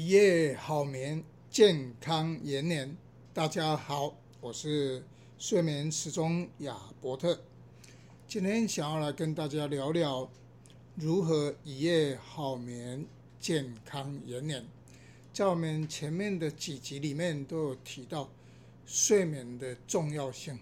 一夜好眠，健康延年。大家好，我是睡眠时钟亚伯特。今天想要来跟大家聊聊如何一夜好眠，健康延年。在我们前面的几集里面都有提到睡眠的重要性。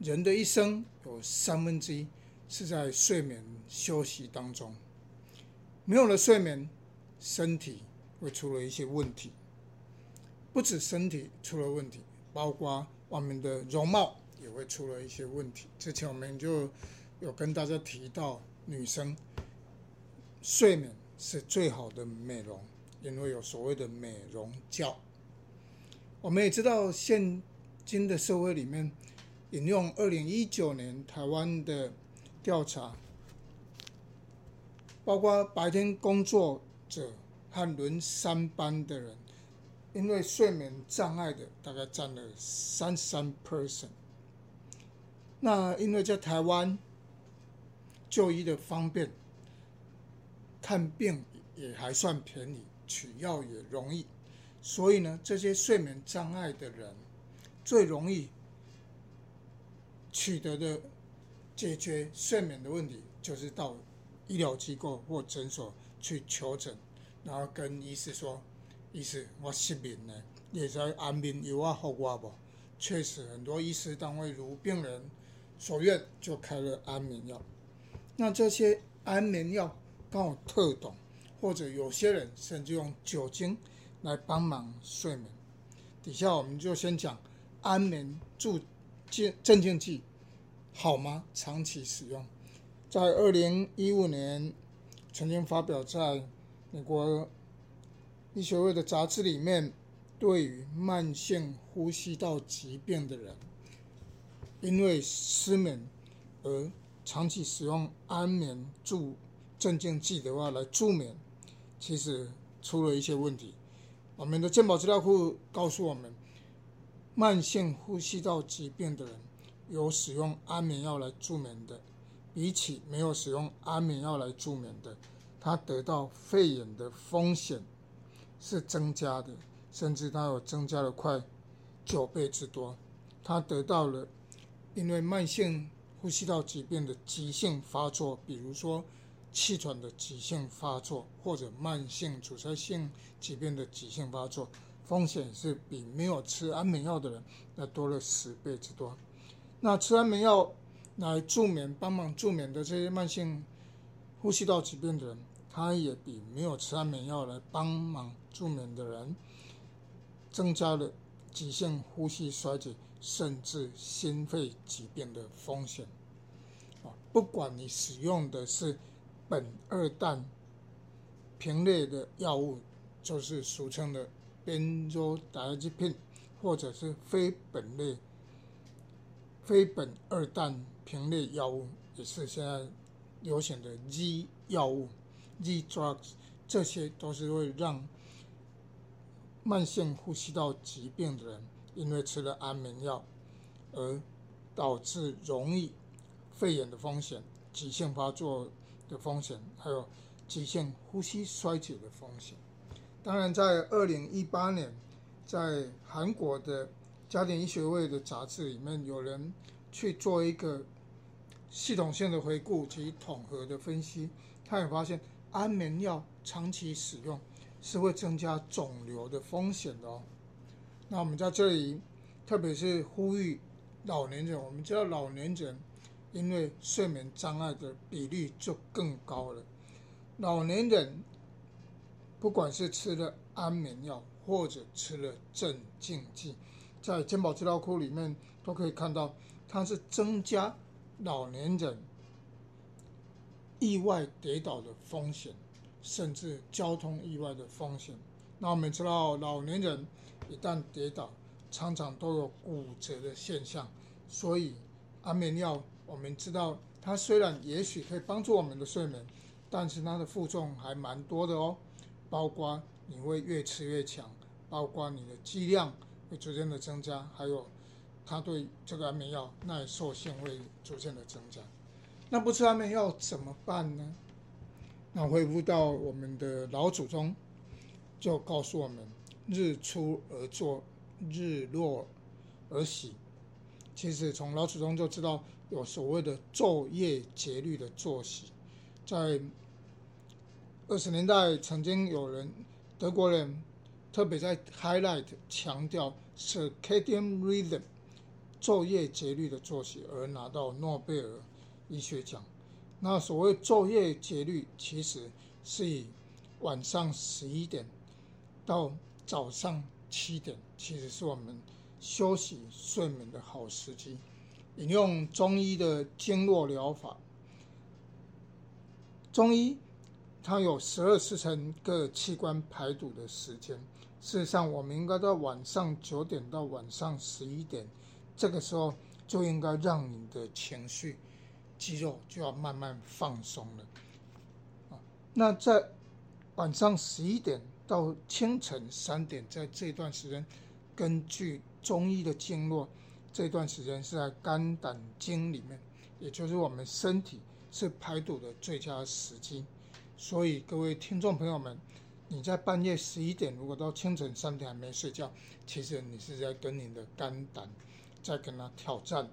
人的一生有三分之一是在睡眠休息当中，没有了睡眠，身体。会出了一些问题，不止身体出了问题，包括我们的容貌也会出了一些问题。之前我们就有跟大家提到，女生睡眠是最好的美容，因为有所谓的美容觉。我们也知道，现今的社会里面，引用二零一九年台湾的调查，包括白天工作者。和轮三班的人，因为睡眠障碍的大概占了三三 percent。那因为在台湾就医的方便，看病也还算便宜，取药也容易，所以呢，这些睡眠障碍的人最容易取得的解决睡眠的问题，就是到医疗机构或诊所去求诊。然后跟医师说：“医师，我失眠了，你在安眠药啊，好我不？”确实，很多医师单位如病人所愿，就开了安眠药。那这些安眠药刚好特懂，或者有些人甚至用酒精来帮忙睡眠。底下我们就先讲安眠助镇镇静剂好吗？长期使用，在二零一五年曾经发表在。美国医学会的杂志里面，对于慢性呼吸道疾病的人，因为失眠而长期使用安眠助镇静剂的话来助眠，其实出了一些问题。我们的健保资料库告诉我们，慢性呼吸道疾病的人有使用安眠药来助眠的，比起没有使用安眠药来助眠的。他得到肺炎的风险是增加的，甚至他有增加了快九倍之多。他得到了因为慢性呼吸道疾病的急性发作，比如说气喘的急性发作，或者慢性阻塞性疾病的急性发作，风险是比没有吃安眠药的人那多了十倍之多。那吃安眠药来助眠、帮忙助眠的这些慢性呼吸道疾病的人。他也比没有吃安眠药来帮忙助眠的人，增加了急性呼吸衰竭，甚至心肺疾病的风险。啊，不管你使用的是苯二氮平类的药物，就是俗称的 benzo 打鸡片或者是非苯类、非苯二氮平类药物，也是现在流行的 Z 药物。Z-drugs，这些都是会让慢性呼吸道疾病的人，因为吃了安眠药，而导致容易肺炎的风险、急性发作的风险，还有急性呼吸衰竭的风险。当然，在二零一八年，在韩国的家庭医学会的杂志里面，有人去做一个系统性的回顾及统合的分析，他也发现。安眠药长期使用是会增加肿瘤的风险的哦。那我们在这里，特别是呼吁老年人，我们知道老年人因为睡眠障碍的比例就更高了。老年人不管是吃了安眠药或者吃了镇静剂，在健保资料库里面都可以看到，它是增加老年人。意外跌倒的风险，甚至交通意外的风险。那我们知道，老年人一旦跌倒，常常都有骨折的现象。所以，安眠药我们知道，它虽然也许可以帮助我们的睡眠，但是它的负重还蛮多的哦。包括你会越吃越强，包括你的剂量会逐渐的增加，还有它对这个安眠药耐受性会逐渐的增加。那不吃安眠药怎么办呢？那恢复到我们的老祖宗，就告诉我们：日出而作，日落而息。其实从老祖宗就知道有所谓的昼夜节律的作息。在二十年代，曾经有人德国人特别在 highlight 强调 circadian rhythm 昼夜节律的作息，而拿到诺贝尔医学奖。那所谓昼夜节律，其实是以晚上十一点到早上七点，其实是我们休息睡眠的好时机。引用中医的经络疗法，中医它有十二时辰各器官排毒的时间。事实上，我们应该在晚上九点到晚上十一点，这个时候就应该让你的情绪。肌肉就要慢慢放松了，啊，那在晚上十一点到清晨三点，在这段时间，根据中医的经络，这段时间是在肝胆经里面，也就是我们身体是排毒的最佳时机。所以各位听众朋友们，你在半夜十一点，如果到清晨三点还没睡觉，其实你是在跟你的肝胆在跟他挑战。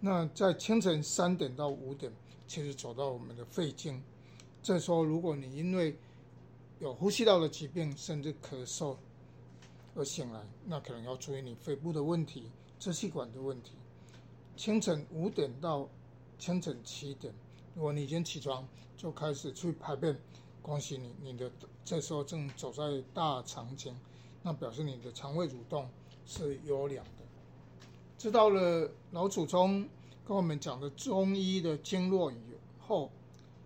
那在清晨三点到五点，其实走到我们的肺经，这时候如果你因为有呼吸道的疾病，甚至咳嗽而醒来，那可能要注意你肺部的问题、支气管的问题。清晨五点到清晨七点，如果你已经起床就开始去排便，恭喜你，你的这时候正走在大肠经，那表示你的肠胃蠕动是优良的。知道了老祖宗跟我们讲的中医的经络以后，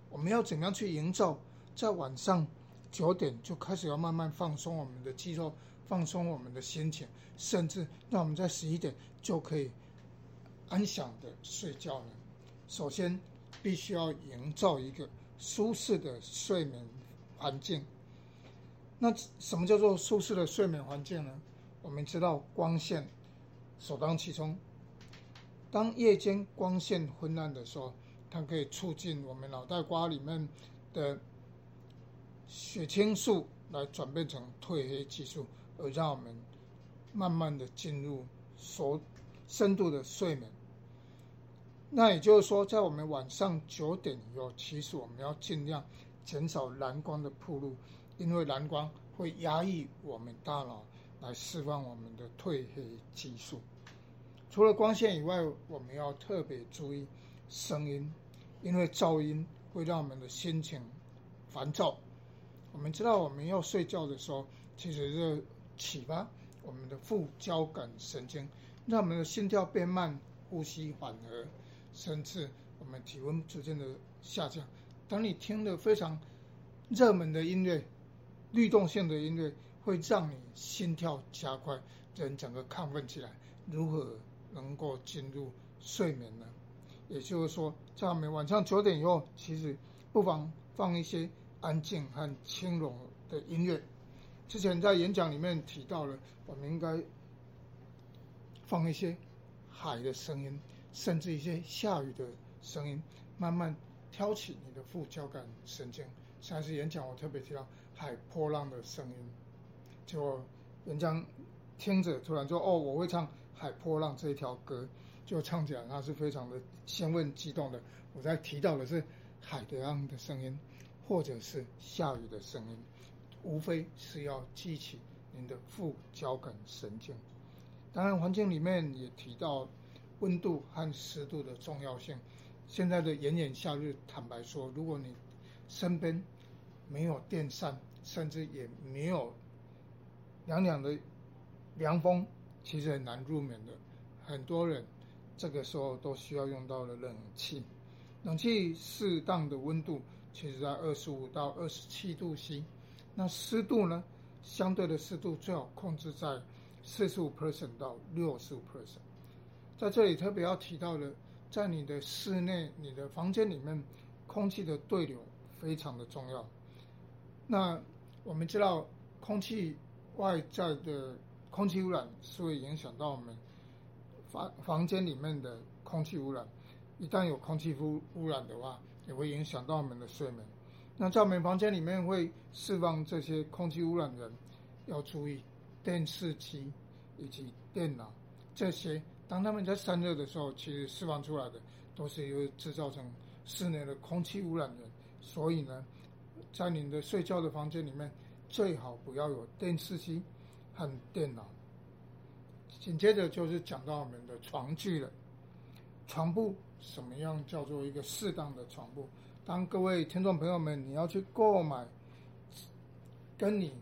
我们要怎样去营造在晚上九点就开始要慢慢放松我们的肌肉，放松我们的心情，甚至让我们在十一点就可以安详的睡觉呢？首先，必须要营造一个舒适的睡眠环境。那什么叫做舒适的睡眠环境呢？我们知道光线。首当其冲，当夜间光线昏暗的时候，它可以促进我们脑袋瓜里面的血清素来转变成褪黑激素，而让我们慢慢的进入熟深度的睡眠。那也就是说，在我们晚上九点以后，其实我们要尽量减少蓝光的铺路，因为蓝光会压抑我们大脑。来释放我们的褪黑激素。除了光线以外，我们要特别注意声音，因为噪音会让我们的心情烦躁。我们知道，我们要睡觉的时候，其实是启发我们的副交感神经，让我们的心跳变慢，呼吸缓和，甚至我们体温逐渐的下降。当你听了非常热门的音乐，律动性的音乐。会让你心跳加快，人整个亢奋起来。如何能够进入睡眠呢？也就是说，在我们晚上九点以后，其实不妨放一些安静和轻柔的音乐。之前在演讲里面提到了，我们应该放一些海的声音，甚至一些下雨的声音，慢慢挑起你的副交感神经。上次演讲我特别提到海波浪的声音。就人家听着突然说：“哦，我会唱《海波浪》这一条歌。”就唱起来，他是非常的兴奋激动的。我在提到的是海的浪的声音，或者是下雨的声音，无非是要激起您的副交感神经。当然，环境里面也提到温度和湿度的重要性。现在的炎炎夏日，坦白说，如果你身边没有电扇，甚至也没有凉凉的凉风其实很难入眠的，很多人这个时候都需要用到了冷气。冷气适当的温度其实在二十五到二十七度 C，那湿度呢？相对的湿度最好控制在四十五 percent 到六十五 percent。在这里特别要提到的，在你的室内、你的房间里面，空气的对流非常的重要。那我们知道空气。外在的空气污染是会影响到我们房房间里面的空气污染，一旦有空气污污染的话，也会影响到我们的睡眠。那在我们房间里面会释放这些空气污染源，要注意电视机以及电脑这些，当他们在散热的时候，其实释放出来的都是由制造成室内的空气污染源。所以呢，在你的睡觉的房间里面，最好不要有电视机和电脑。紧接着就是讲到我们的床具了，床铺什么样叫做一个适当的床铺？当各位听众朋友们，你要去购买跟你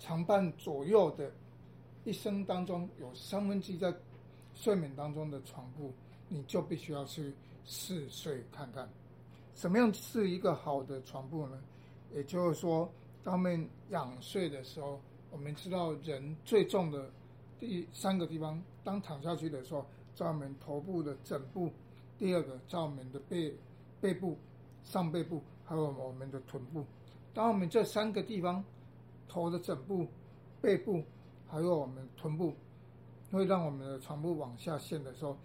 常伴左右的一生当中有三分之一在睡眠当中的床铺，你就必须要去试睡看看，什么样是一个好的床铺呢？也就是说，当我们仰睡的时候，我们知道人最重的第三个地方，当躺下去的时候，在我们头部的枕部；第二个，在我们的背背部。上背部还有我们的臀部，当我们这三个地方，头的枕部、背部还有我们臀部，会让我们的床铺往下陷的时候，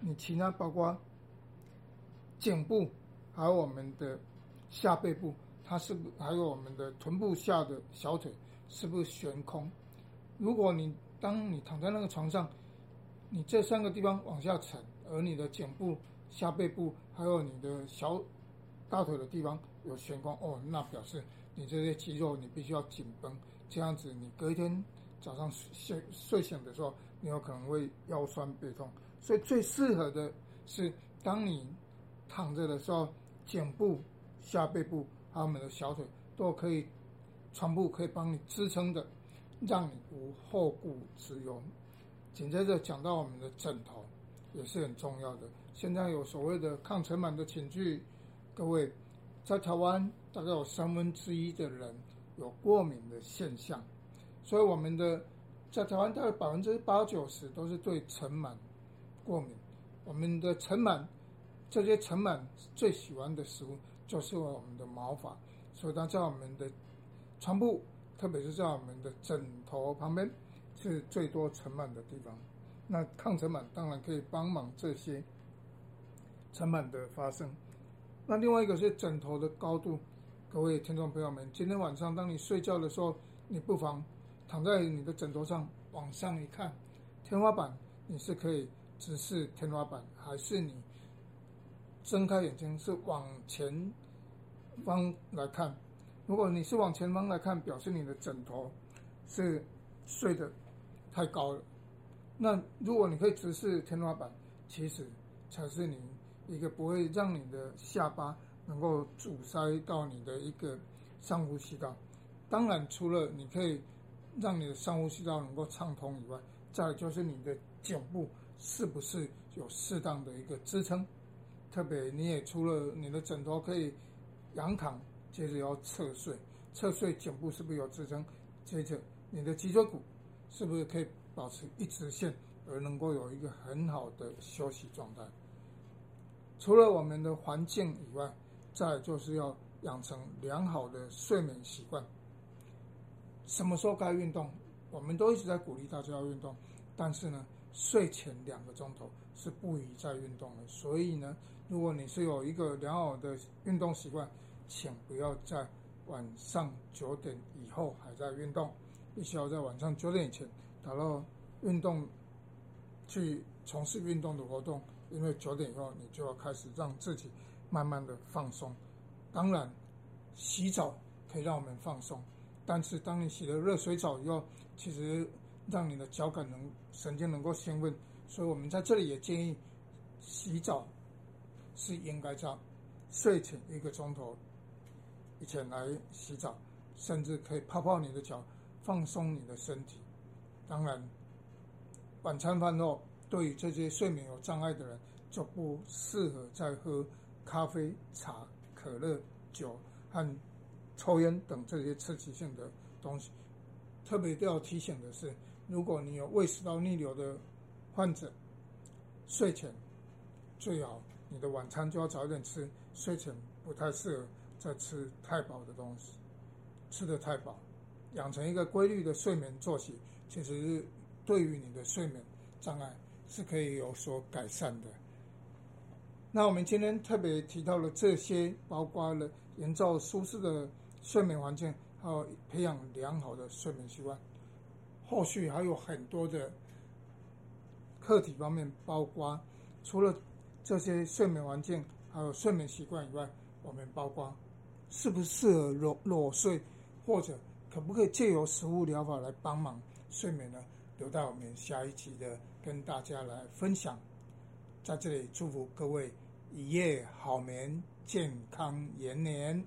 你其他包括颈部，还有我们的下背部，它是不还有我们的臀部下的小腿是不是悬空？如果你当你躺在那个床上，你这三个地方往下沉，而你的颈部、下背部还有你的小大腿的地方有悬空哦，那表示你这些肌肉你必须要紧绷，这样子你隔一天早上睡睡醒的时候，你有可能会腰酸背痛。所以最适合的是，当你躺着的时候，颈部、下背部还有我们的小腿都可以，全部可以帮你支撑的，让你无后顾之忧。紧接着讲到我们的枕头也是很重要的，现在有所谓的抗尘螨的寝具。各位，在台湾大概有三分之一的人有过敏的现象，所以我们的在台湾大概百分之八九十都是对尘螨过敏。我们的尘螨，这些尘螨最喜欢的食物就是我们的毛发，所以它在我们的床铺，特别是在我们的枕头旁边是最多尘螨的地方。那抗尘螨当然可以帮忙这些尘螨的发生。那另外一个是枕头的高度，各位听众朋友们，今天晚上当你睡觉的时候，你不妨躺在你的枕头上，往上一看，天花板你是可以直视天花板，还是你睁开眼睛是往前方来看？如果你是往前方来看，表示你的枕头是睡得太高了。那如果你可以直视天花板，其实才是你。一个不会让你的下巴能够阻塞到你的一个上呼吸道。当然，除了你可以让你的上呼吸道能够畅通以外，再就是你的颈部是不是有适当的一个支撑。特别你也除了你的枕头可以仰躺，接着要侧睡，侧睡颈部是不是有支撑？接着你的脊椎骨是不是可以保持一直线，而能够有一个很好的休息状态？除了我们的环境以外，再就是要养成良好的睡眠习惯。什么时候该运动？我们都一直在鼓励大家要运动，但是呢，睡前两个钟头是不宜再运动的。所以呢，如果你是有一个良好的运动习惯，请不要在晚上九点以后还在运动，必须要在晚上九点以前达到运动，去从事运动的活动。因为九点以后，你就要开始让自己慢慢的放松。当然，洗澡可以让我们放松，但是当你洗了热水澡以后，其实让你的脚感能神经能够兴奋。所以我们在这里也建议，洗澡是应该在睡前一个钟头以前来洗澡，甚至可以泡泡你的脚，放松你的身体。当然，晚餐饭后。对于这些睡眠有障碍的人，就不适合再喝咖啡、茶、可乐、酒和抽烟等这些刺激性的东西。特别都要提醒的是，如果你有胃食道逆流的患者，睡前最好你的晚餐就要早点吃，睡前不太适合再吃太饱的东西，吃得太饱，养成一个规律的睡眠作息，其实是对于你的睡眠障碍。是可以有所改善的。那我们今天特别提到了这些，包括了营造舒适的睡眠环境，还有培养良好的睡眠习惯。后续还有很多的课题方面，包括除了这些睡眠环境还有睡眠习惯以外，我们包括适不适合裸裸睡，或者可不可以借由食物疗法来帮忙睡眠呢？留到我们下一期的跟大家来分享。在这里祝福各位一夜好眠，健康延年。